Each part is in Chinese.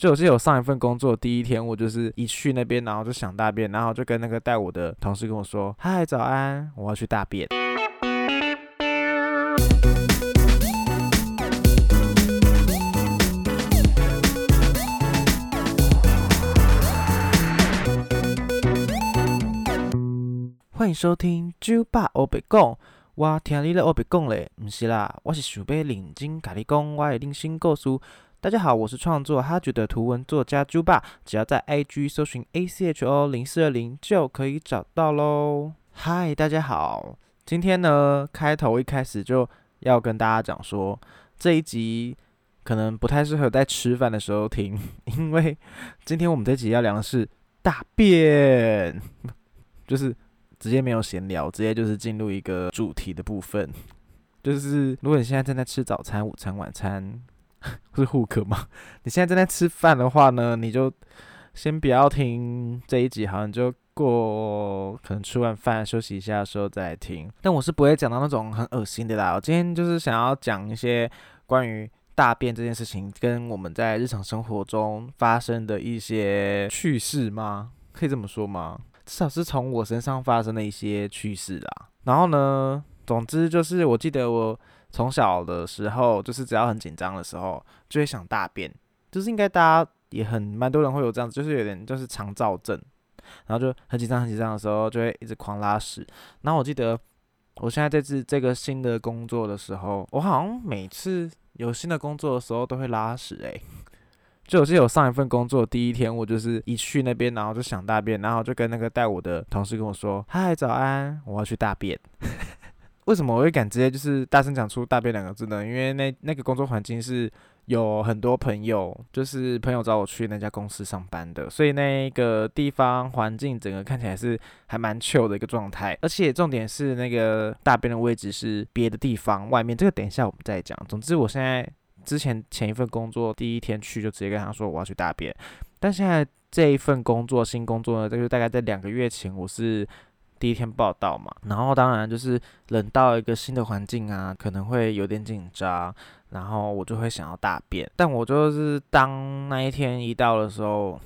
就我记得我上一份工作第一天，我就是一去那边，然后就想大便，然后就跟那个带我的同事跟我说：“嗨，早安，我要去大便。”欢迎收听酒吧欧北讲，我听你咧欧北讲咧，毋是啦，我是想要认真甲你讲我的人生故事。大家好，我是创作哈觉的图文作家猪爸，只要在 IG 搜寻 A C H O 零四二零就可以找到喽。嗨，大家好，今天呢开头一开始就要跟大家讲说，这一集可能不太适合在吃饭的时候听，因为今天我们这集要聊的是大便，就是直接没有闲聊，直接就是进入一个主题的部分，就是如果你现在正在吃早餐、午餐、晚餐。是户口吗？你现在正在吃饭的话呢，你就先不要听这一集，好像就过可能吃完饭休息一下的时候再听。但我是不会讲到那种很恶心的啦。我今天就是想要讲一些关于大便这件事情，跟我们在日常生活中发生的一些趣事吗？可以这么说吗？至少是从我身上发生的一些趣事啦。然后呢，总之就是我记得我。从小的时候，就是只要很紧张的时候，就会想大便，就是应该大家也很蛮多人会有这样子，就是有点就是肠燥症，然后就很紧张很紧张的时候，就会一直狂拉屎。然后我记得我现在在这这个新的工作的时候，我好像每次有新的工作的时候都会拉屎诶。就我记得我上一份工作第一天，我就是一去那边，然后就想大便，然后就跟那个带我的同事跟我说：“嗨，早安，我要去大便。” 为什么我会敢直接就是大声讲出“大便”两个字呢？因为那那个工作环境是有很多朋友，就是朋友找我去那家公司上班的，所以那个地方环境整个看起来是还蛮旧的一个状态。而且重点是那个大便的位置是别的地方外面，这个等一下我们再讲。总之，我现在之前前一份工作第一天去就直接跟他说我要去大便，但现在这一份工作新工作呢，就是大概在两个月前我是。第一天报道嘛，然后当然就是冷到一个新的环境啊，可能会有点紧张，然后我就会想要大便。但我就是当那一天一到的时候，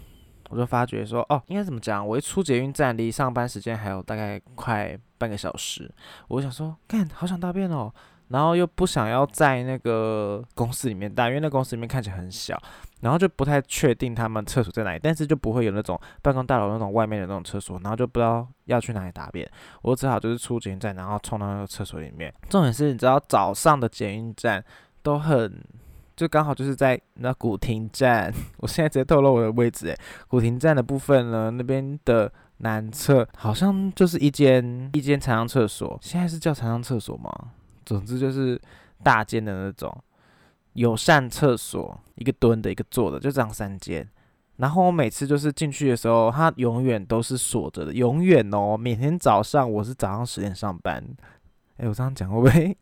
我就发觉说，哦，应该怎么讲？我一出捷运站，离上班时间还有大概快半个小时，我想说，干，好想大便哦。然后又不想要在那个公司里面大，因为那公司里面看起来很小，然后就不太确定他们厕所在哪里，但是就不会有那种办公大楼那种外面的那种厕所，然后就不知道要去哪里大便，我只好就是出捷运站，然后冲到那个厕所里面。重点是，你知道早上的捷运站都很，就刚好就是在那古亭站，我现在直接透露我的位置，诶，古亭站的部分呢，那边的南侧好像就是一间一间残障厕所，现在是叫残障厕所吗？总之就是大间的那种有上厕所，一个蹲的，一个坐的，就这样三间。然后我每次就是进去的时候，它永远都是锁着的，永远哦。每天早上我是早上十点上班，哎，我这样讲会不会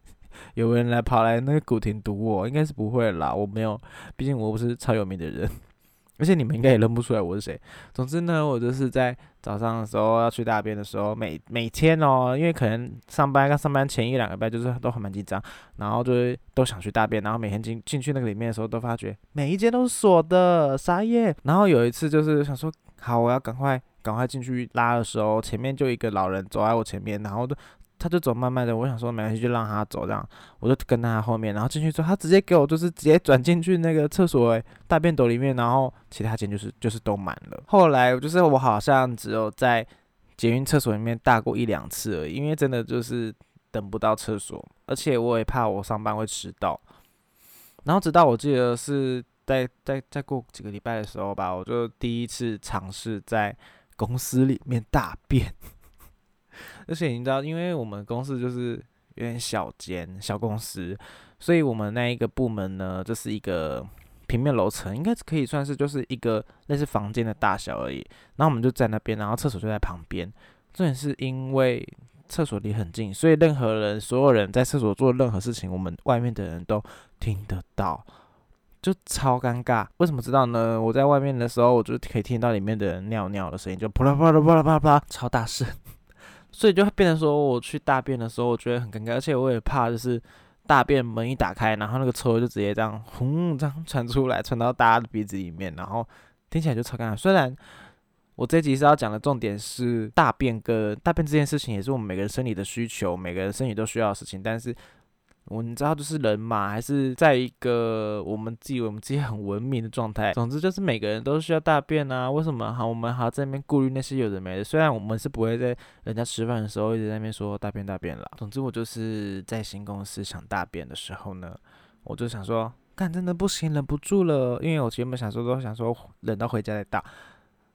有人来跑来那个古亭堵我？应该是不会啦，我没有，毕竟我不是超有名的人。而且你们应该也认不出来我是谁。总之呢，我就是在早上的时候要去大便的时候，每每天哦，因为可能上班刚上班前一两个班就是都很蛮紧张，然后就是都想去大便，然后每天进进去那个里面的时候，都发觉每一间都是锁的，啥耶。然后有一次就是想说，好，我要赶快赶快进去拉的时候，前面就一个老人走在我前面，然后都。他就走慢慢的，我想说没关系，就让他走这样，我就跟他后面，然后进去之后，他直接给我就是直接转进去那个厕所大便斗里面，然后其他间就是就是都满了。后来就是我好像只有在捷运厕所里面大过一两次而已，因为真的就是等不到厕所，而且我也怕我上班会迟到。然后直到我记得是在在再过几个礼拜的时候吧，我就第一次尝试在公司里面大便。而且你知道，因为我们公司就是有点小间小公司，所以我们那一个部门呢，就是一个平面楼层，应该可以算是就是一个类似房间的大小而已。然后我们就在那边，然后厕所就在旁边。重点是因为厕所离很近，所以任何人、所有人在厕所做任何事情，我们外面的人都听得到，就超尴尬。为什么知道呢？我在外面的时候，我就可以听到里面的人尿尿的声音，就啪啦啪啦啪啦啪啦啪啦，超大声。所以就变成说，我去大便的时候，我觉得很尴尬，而且我也怕，就是大便门一打开，然后那个臭就直接这样轰这样传出来，传到大家的鼻子里面，然后听起来就超尴尬。虽然我这集是要讲的重点是大便跟大便这件事情，也是我们每个人生理的需求，每个人生理都需要的事情，但是。我你知道，就是人嘛，还是在一个我们自己我们自己很文明的状态。总之就是每个人都需要大便啊。为什么好我们还要在那边顾虑那些有的没的？虽然我们是不会在人家吃饭的时候一直在那边说大便大便了。总之我就是在新公司想大便的时候呢，我就想说，干真的不行，忍不住了。因为我原本想说都想说忍到回家再大，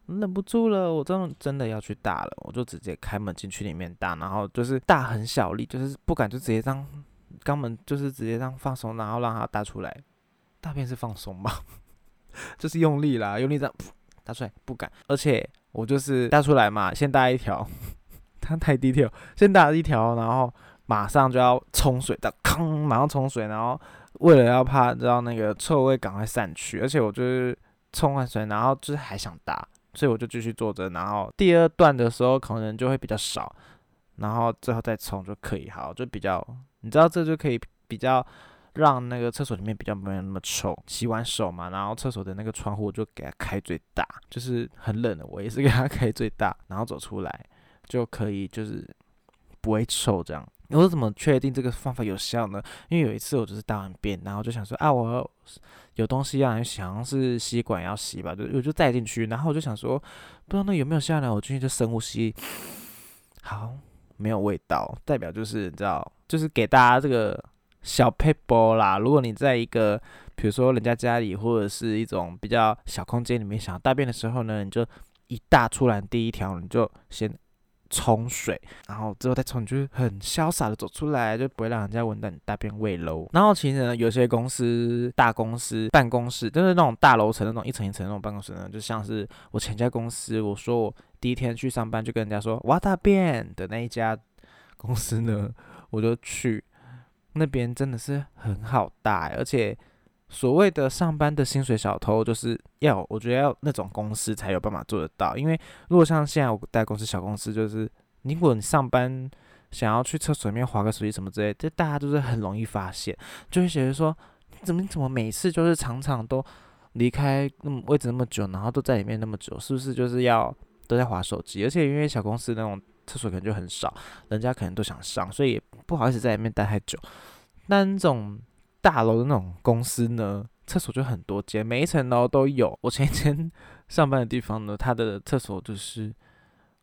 忍不住了，我真真的要去大了，我就直接开门进去里面大，然后就是大很小力，就是不敢就直接这样。肛门就是直接让放松，然后让它大出来。大便是放松吗？就是用力啦，用力这样大出来，不敢。而且我就是大出来嘛，先大一条，它太低调，先大一条，然后马上就要冲水的，吭，马上冲水，然后为了要怕让那个臭味赶快散去，而且我就是冲完水，然后就是还想大，所以我就继续坐着，然后第二段的时候可能就会比较少，然后最后再冲就可以，好，就比较。你知道这就可以比较让那个厕所里面比较没有那么臭。洗完手嘛，然后厕所的那个窗户就给它开最大，就是很冷的，我也是给它 开最大，然后走出来就可以就是不会臭这样。我怎么确定这个方法有效呢？因为有一次我就是大完便，然后就想说啊，我有东西要洗，好像是吸管要吸吧，就我就带进去，然后我就想说不知道那有没有效呢？我进去就深呼吸，好。没有味道，代表就是你知道，就是给大家这个小 paper 啦。如果你在一个，比如说人家家里或者是一种比较小空间里面想要大便的时候呢，你就一大出来第一条，你就先冲水，然后之后再冲，就是很潇洒的走出来，就不会让人家闻到你大便味喽。然后其实呢，有些公司大公司办公室，就是那种大楼层那种一层一层那种办公室呢，就像是我前家公司，我说我。第一天去上班就跟人家说我要大便的那一家公司呢，我就去那边真的是很好大，而且所谓的上班的薪水小偷就是要我觉得要那种公司才有办法做得到，因为如果像现在我带公司小公司，就是如果你上班想要去厕所里面划个手机什么之类，这大家都是很容易发现，就会觉得说怎么怎么每次就是常常都离开那么位置那么久，然后都在里面那么久，是不是就是要？都在划手机，而且因为小公司那种厕所可能就很少，人家可能都想上，所以不好意思在里面待太久。但那种大楼的那种公司呢，厕所就很多间，每一层楼都有。我前一天上班的地方呢，它的厕所就是，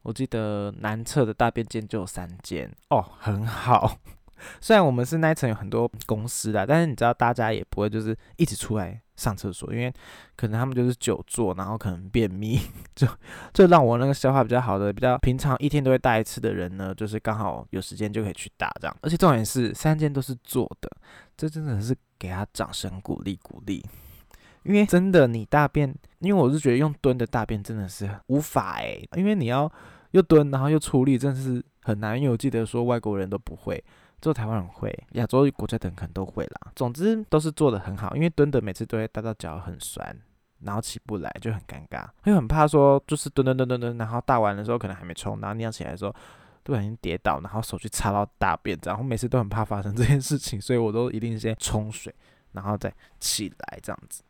我记得南侧的大便间就有三间哦，很好。虽然我们是那一层有很多公司的，但是你知道大家也不会就是一直出来上厕所，因为可能他们就是久坐，然后可能便秘，就就让我那个消化比较好的、比较平常一天都会大一次的人呢，就是刚好有时间就可以去打这样。而且重点是三间都是坐的，这真的是给他掌声鼓励鼓励，因为真的你大便，因为我是觉得用蹲的大便真的是无法诶，因为你要又蹲然后又出力，真的是很难。因为我记得说外国人都不会。做台湾人会，亚洲国家的人可能都会啦。总之都是做的很好，因为蹲的每次都会带到脚很酸，然后起不来就很尴尬，又很怕说就是蹲蹲蹲蹲蹲，然后大完的时候可能还没冲，然后尿起来的时候不小心跌倒，然后手去擦到大便，然后每次都很怕发生这件事情，所以我都一定先冲水，然后再起来这样子。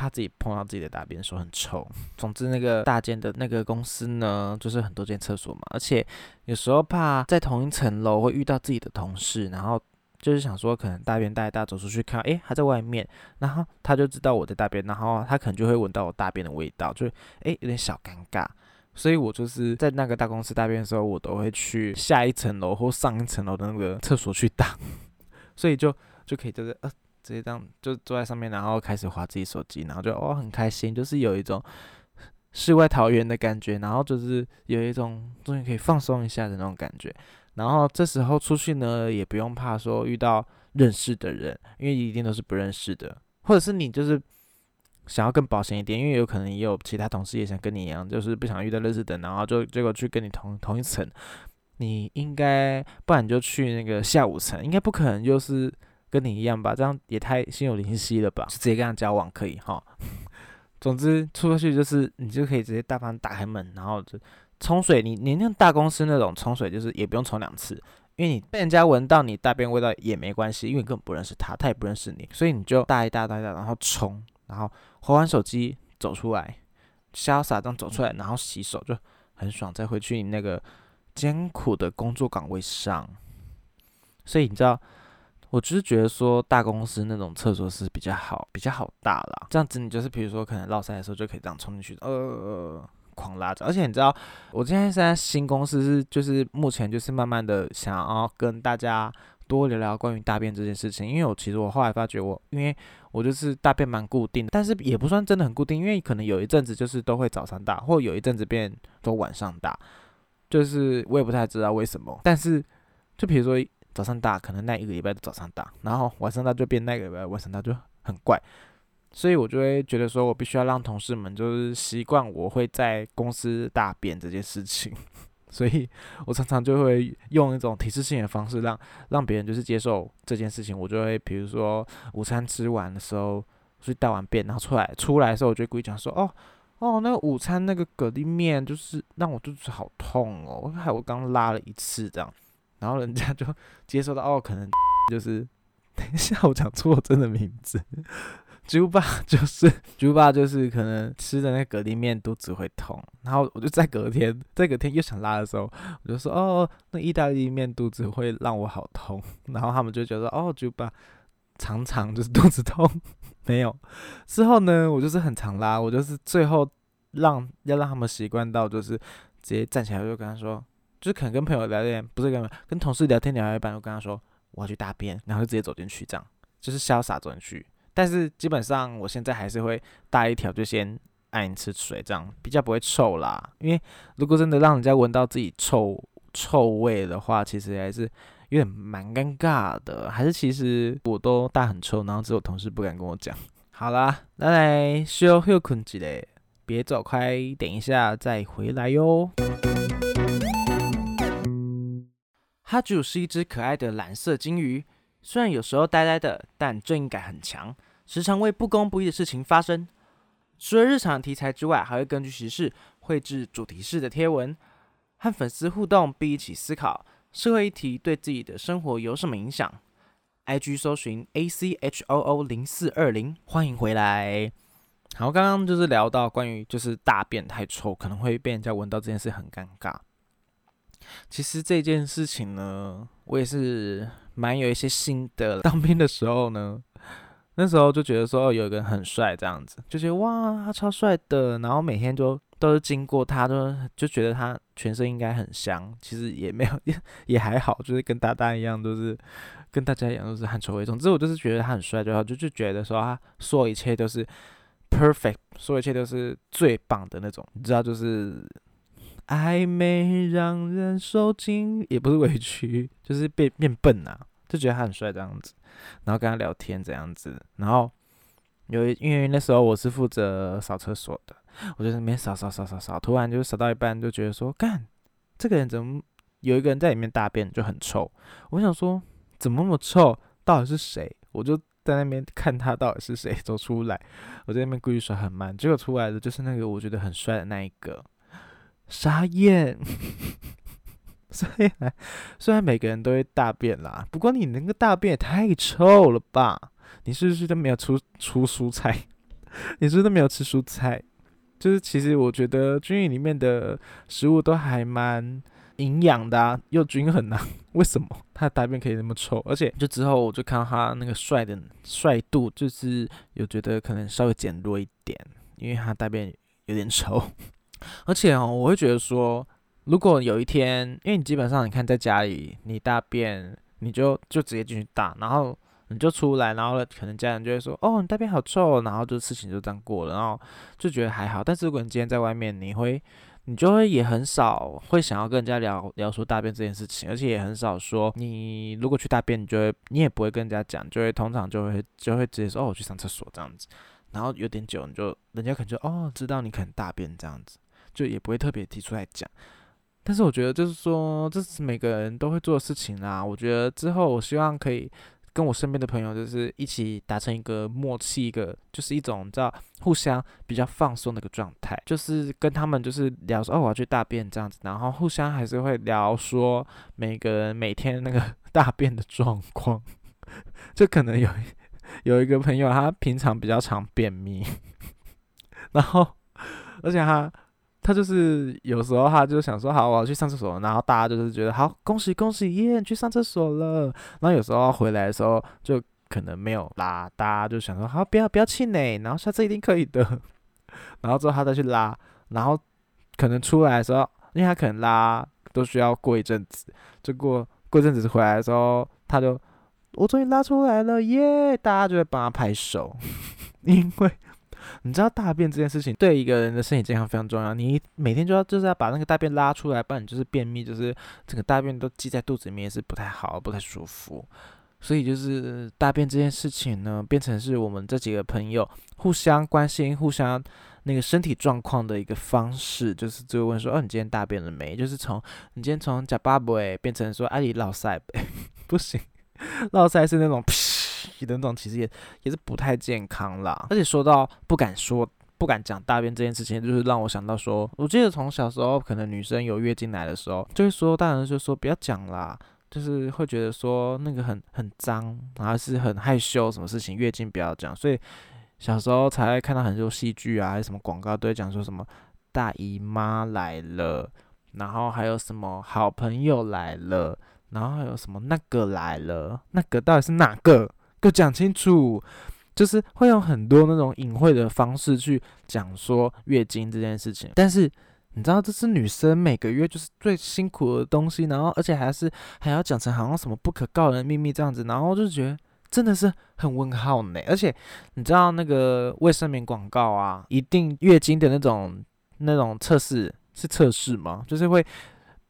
怕自己碰到自己的大便，说很臭。总之，那个大间的那个公司呢，就是很多间厕所嘛，而且有时候怕在同一层楼会遇到自己的同事，然后就是想说，可能大便大大走出去看，诶，他在外面，然后他就知道我在大便，然后他可能就会闻到我大便的味道，就诶有点小尴尬。所以我就是在那个大公司大便的时候，我都会去下一层楼或上一层楼的那个厕所去打，所以就就可以就是呃。直接这样就坐在上面，然后开始划自己手机，然后就哦很开心，就是有一种世外桃源的感觉，然后就是有一种终于可以放松一下的那种感觉。然后这时候出去呢，也不用怕说遇到认识的人，因为一定都是不认识的，或者是你就是想要更保险一点，因为有可能也有其他同事也想跟你一样，就是不想遇到认识的，然后就结果去跟你同同一层，你应该不然就去那个下午层，应该不可能就是。跟你一样吧，这样也太心有灵犀了吧？就直接跟他交往可以哈。总之出去就是你就可以直接大方打开门，然后就冲水。你你那大公司那种冲水就是也不用冲两次，因为你被人家闻到你大便味道也没关系，因为你根本不认识他，他也不认识你，所以你就大一大大一大，然后冲，然后划完手机走出来，潇洒这样走出来，然后洗手就很爽，再回去你那个艰苦的工作岗位上。所以你知道，我就是觉得说大公司那种厕所是比较好，比较好大啦。这样子你就是比如说可能绕塞的时候就可以这样冲进去，呃。狂拉着，而且你知道，我今天现在新公司是就是目前就是慢慢的想要跟大家多聊聊关于大便这件事情，因为我其实我后来发觉我，因为我就是大便蛮固定的，但是也不算真的很固定，因为可能有一阵子就是都会早上大，或有一阵子变都晚上大，就是我也不太知道为什么，但是就比如说早上大，可能那一个礼拜都早上大，然后晚上大就变那个礼拜晚上大就很怪。所以我就会觉得说，我必须要让同事们就是习惯我会在公司大便这件事情，所以我常常就会用一种提示性的方式，让让别人就是接受这件事情。我就会比如说午餐吃完的时候去大完便，然后出来出来的时候，我就故意讲说，哦哦，那个午餐那个蛤蜊面就是让我肚子好痛哦，害我刚拉了一次这样，然后人家就接受到，哦，可能 就是等一下我讲错真的名字。猪爸就是 猪爸，就是可能吃的那蛤蜊面肚子会痛，然后我就在隔天，在隔天又想拉的时候，我就说哦，那意大利面肚子会让我好痛，然后他们就觉得哦，猪爸常常就是肚子痛，没有。之后呢，我就是很常拉，我就是最后让要让他们习惯到，就是直接站起来就跟他说，就是可能跟朋友聊天，不是跟跟同事聊天聊一半，我跟他说我要去大便，然后就直接走进去，这样就是潇洒走进去。但是基本上，我现在还是会大一条就先按一次水，这样比较不会臭啦。因为如果真的让人家闻到自己臭臭味的话，其实还是有点蛮尴尬的。还是其实我都大很臭，然后只有同事不敢跟我讲。好啦，来来休休困起来，别走开，等一下再回来哟。哈主是一只可爱的蓝色金鱼。虽然有时候呆呆的，但正义感很强，时常为不公不义的事情发声。除了日常题材之外，还会根据时事绘制主题式的贴文，和粉丝互动，并一起思考社会议题对自己的生活有什么影响。IG 搜寻 A C H O O 零四二零，欢迎回来。好，刚刚就是聊到关于就是大便太臭，可能会被人家闻到这件事很尴尬。其实这件事情呢，我也是。蛮有一些心得。当兵的时候呢，那时候就觉得说有一个人很帅，这样子就觉得哇，他超帅的。然后每天就都是经过他，都就觉得他全身应该很香。其实也没有，也也还好，就是跟大大一样，都是跟大家一样，都是汗臭味重。总之我就是觉得他很帅就好，就就觉得说他说一切都是 perfect，说一切都是最棒的那种。你知道，就是暧昧让人受尽，也不是委屈，就是变变笨啊。就觉得他很帅这样子，然后跟他聊天这样子，然后有因为那时候我是负责扫厕所的，我就在那边扫扫扫扫扫，突然就扫到一半就觉得说，干，这个人怎么有一个人在里面大便就很臭，我想说怎么那么臭，到底是谁？我就在那边看他到底是谁走出来，我在那边故意甩很慢，结果出来的就是那个我觉得很帅的那一个，沙燕。虽然 虽然每个人都会大便啦，不过你那个大便也太臭了吧？你是不是都没有出出蔬菜？你是不是都没有吃蔬菜？就是其实我觉得军营里面的食物都还蛮营养的啊，又均衡啊。为什么他的大便可以那么臭？而且就之后我就看到他那个帅的帅度，就是有觉得可能稍微减弱一点，因为他大便有点臭。而且哦，我会觉得说。如果有一天，因为你基本上你看在家里，你大便你就就直接进去大，然后你就出来，然后可能家人就会说，哦，你大便好臭，然后就事情就这样过了，然后就觉得还好。但是如果你今天在外面，你会，你就会也很少会想要跟人家聊聊说大便这件事情，而且也很少说你如果去大便，你就会你也不会跟人家讲，就会通常就会就会直接说，哦，我去上厕所这样子，然后有点久，你就人家可能就哦知道你可能大便这样子，就也不会特别提出来讲。但是我觉得，就是说，这是每个人都会做的事情啦。我觉得之后，我希望可以跟我身边的朋友就是一起达成一个默契，一个就是一种叫互相比较放松的一个状态，就是跟他们就是聊说哦我要去大便这样子，然后互相还是会聊说每个人每天那个 大便的状况，就可能有有一个朋友他平常比较常便秘，然后而且他。他就是有时候他就想说好，我要去上厕所，然后大家就是觉得好，恭喜恭喜耶，你去上厕所了。然后有时候回来的时候就可能没有拉，大家就想说好，不要不要气馁，然后下次一定可以的。然后之后他再去拉，然后可能出来的时候，因为他可能拉都需要过一阵子，就过过一阵子回来的时候，他就我终于拉出来了耶，大家就会帮他拍手，因为。你知道大便这件事情对一个人的身体健康非常重要。你每天就要就是要把那个大便拉出来，不然你就是便秘，就是整个大便都积在肚子里面，也是不太好，不太舒服。所以就是大便这件事情呢，变成是我们这几个朋友互相关心、互相那个身体状况的一个方式，就是就问说：“哦，你今天大便了没？”就是从你今天从假巴布变成说：“阿里老塞 不行，老塞是那种。”的那种其实也也是不太健康啦，而且说到不敢说、不敢讲大便这件事情，就是让我想到说，我记得从小时候可能女生有月经来的时候，就会说大人就说不要讲啦，就是会觉得说那个很很脏，然后是很害羞，什么事情月经不要讲，所以小时候才会看到很多戏剧啊，还是什么广告都会讲说什么大姨妈来了，然后还有什么好朋友来了，然后还有什么那个来了，那个到底是哪个？给讲清楚，就是会用很多那种隐晦的方式去讲说月经这件事情。但是你知道，这是女生每个月就是最辛苦的东西，然后而且还是还要讲成好像什么不可告人的秘密这样子，然后就觉得真的是很问号呢。而且你知道那个卫生棉广告啊，一定月经的那种那种测试是测试吗？就是会。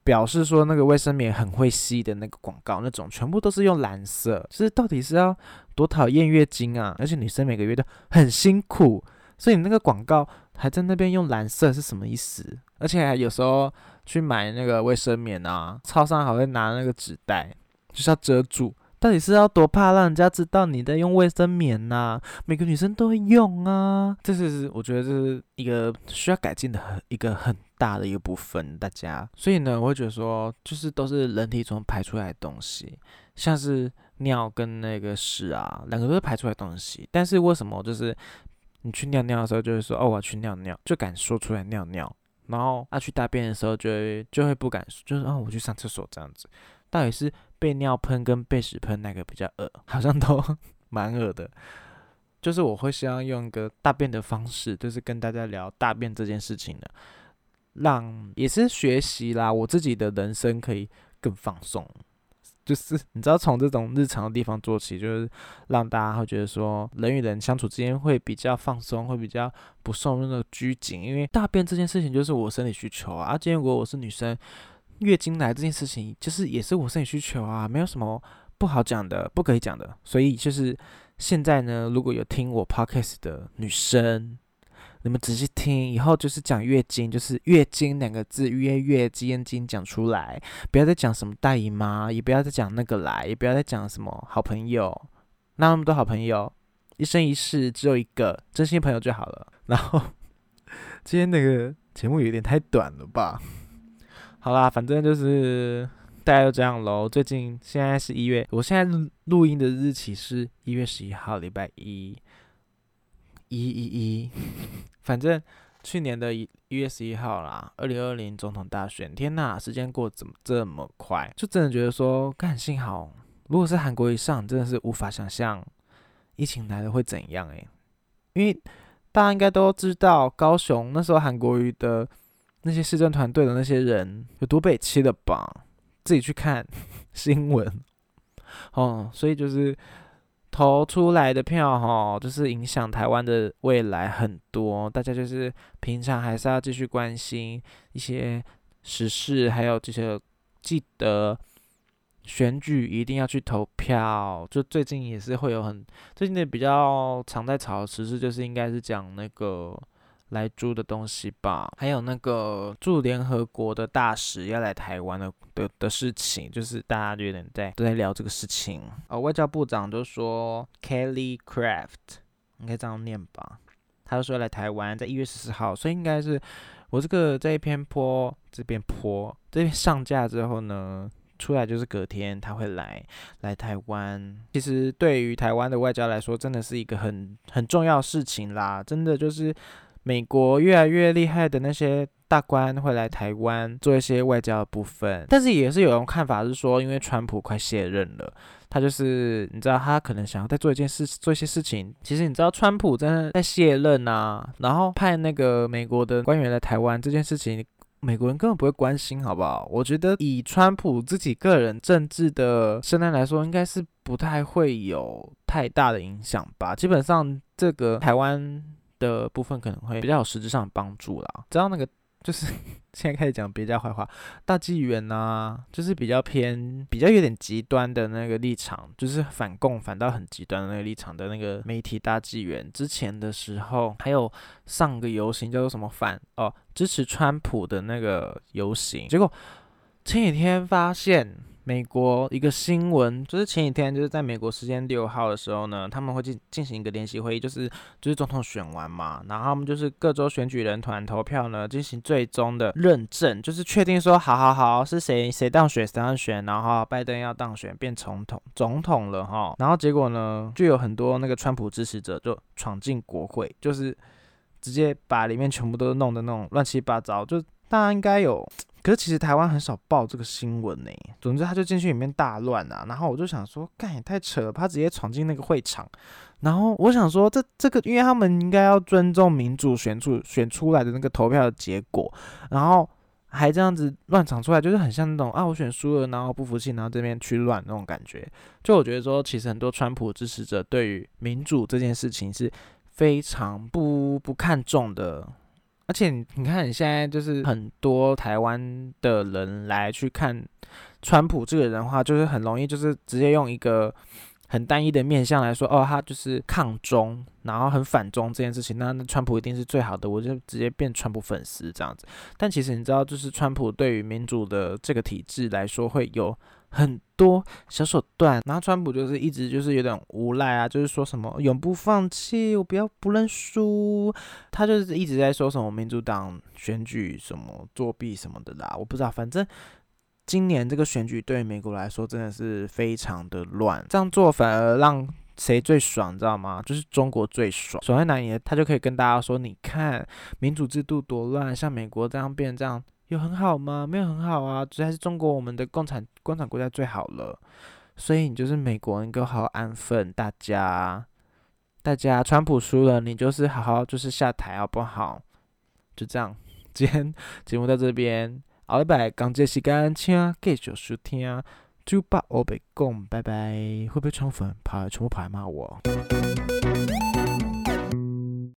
表示说那个卫生棉很会吸的那个广告，那种全部都是用蓝色，就是到底是要多讨厌月经啊？而且女生每个月都很辛苦，所以你那个广告还在那边用蓝色是什么意思？而且还有时候去买那个卫生棉啊，超商还会拿那个纸袋，就是要遮住。到底是要多怕让人家知道你在用卫生棉呐？每个女生都会用啊，这是我觉得这是一个需要改进的很一个很大的一个部分，大家。所以呢，我会觉得说，就是都是人体中排出来的东西，像是尿跟那个屎啊，两个都是排出来的东西。但是为什么就是你去尿尿的时候就会说哦我要去尿尿，就敢说出来尿尿，然后啊去大便的时候就会就会不敢，就是哦我去上厕所这样子，到底是？被尿喷跟被屎喷那个比较恶，好像都 蛮恶的。就是我会希望用一个大便的方式，就是跟大家聊大便这件事情的，让也是学习啦，我自己的人生可以更放松。就是你知道，从这种日常的地方做起，就是让大家会觉得说，人与人相处之间会比较放松，会比较不受那个拘谨。因为大便这件事情就是我生理需求啊。今天如果我是女生。月经来这件事情，就是也是我生理需求啊，没有什么不好讲的，不可以讲的。所以就是现在呢，如果有听我 podcast 的女生，你们仔细听，以后就是讲月经，就是月经两个字，约月经经讲出来，不要再讲什么大姨妈，也不要再讲那个来，也不要再讲什么好朋友，那么多好朋友，一生一世只有一个真心朋友就好了。然后 今天那个节目有点太短了吧？好啦，反正就是大家就这样喽。最近现在是一月，我现在录音的日期是一月十一号，礼拜一，一一一。反正去年的一一月十一号啦，二零二零总统大选，天呐，时间过怎么这么快？就真的觉得说，干幸好，如果是韩国以上，真的是无法想象疫情来了会怎样诶。因为大家应该都知道，高雄那时候韩国瑜的。那些市政团队的那些人有多被欺了吧？自己去看 新闻哦。所以就是投出来的票哈，就是影响台湾的未来很多。大家就是平常还是要继续关心一些时事，还有这些记得选举一定要去投票。就最近也是会有很最近的比较常在吵的时事，就是应该是讲那个。来租的东西吧。还有那个驻联合国的大使要来台湾的的的事情，就是大家有点在都在聊这个事情。哦，外交部长就说 Kelly Craft，应该这样念吧？他就说来台湾，在一月十四号，所以应该是我这个这一篇坡这边坡这边上架之后呢。出来就是隔天他会来来台湾，其实对于台湾的外交来说，真的是一个很很重要事情啦。真的就是美国越来越厉害的那些大官会来台湾做一些外交的部分，但是也是有人看法是说，因为川普快卸任了，他就是你知道他可能想要再做一件事，做一些事情。其实你知道川普真的在卸任啊，然后派那个美国的官员来台湾这件事情。美国人根本不会关心，好不好？我觉得以川普自己个人政治的身量来说，应该是不太会有太大的影响吧。基本上，这个台湾的部分可能会比较有实质上的帮助啦。知道那个。就是 现在开始讲别家坏话，大纪元呐，就是比较偏、比较有点极端的那个立场，就是反共反倒很极端的那个立场的那个媒体大纪元。之前的时候还有上个游行叫做什么反哦，支持川普的那个游行，结果前几天发现。美国一个新闻，就是前几天，就是在美国时间六号的时候呢，他们会进进行一个联席会议，就是就是总统选完嘛，然后他们就是各州选举人团投票呢，进行最终的认证，就是确定说，好好好，是谁谁当选谁当选，然后拜登要当选变总统总统了哈，然后结果呢，就有很多那个川普支持者就闯进国会，就是直接把里面全部都弄得那种乱七八糟，就大家应该有。可是其实台湾很少报这个新闻呢。总之他就进去里面大乱啊，然后我就想说，干也太扯了，他直接闯进那个会场。然后我想说，这这个，因为他们应该要尊重民主选出选出来的那个投票的结果，然后还这样子乱闯出来，就是很像那种啊，我选输了，然后不服气，然后这边去乱那种感觉。就我觉得说，其实很多川普支持者对于民主这件事情是非常不不看重的。而且你看，你现在就是很多台湾的人来去看川普这个人的话，就是很容易就是直接用一个很单一的面相来说，哦，他就是抗中，然后很反中这件事情，那那川普一定是最好的，我就直接变川普粉丝这样子。但其实你知道，就是川普对于民主的这个体制来说，会有。很多小手段，然后川普就是一直就是有点无赖啊，就是说什么永不放弃，我不要不认输，他就是一直在说什么民主党选举什么作弊什么的啦，我不知道，反正今年这个选举对美国来说真的是非常的乱，这样做反而让谁最爽，知道吗？就是中国最爽，爽在哪里？他就可以跟大家说，你看民主制度多乱，像美国这样变这样。有很好吗？没有很好啊，只还是中国我们的共产共产国家最好了。所以你就是美国，你给我好好安分，大家，大家，川普输了，你就是好好就是下台好不好？就这样，今天节目到这边，后礼拜刚接时间，请继续收听，就把我被讲，拜拜。会不会川粉跑全部跑来骂我？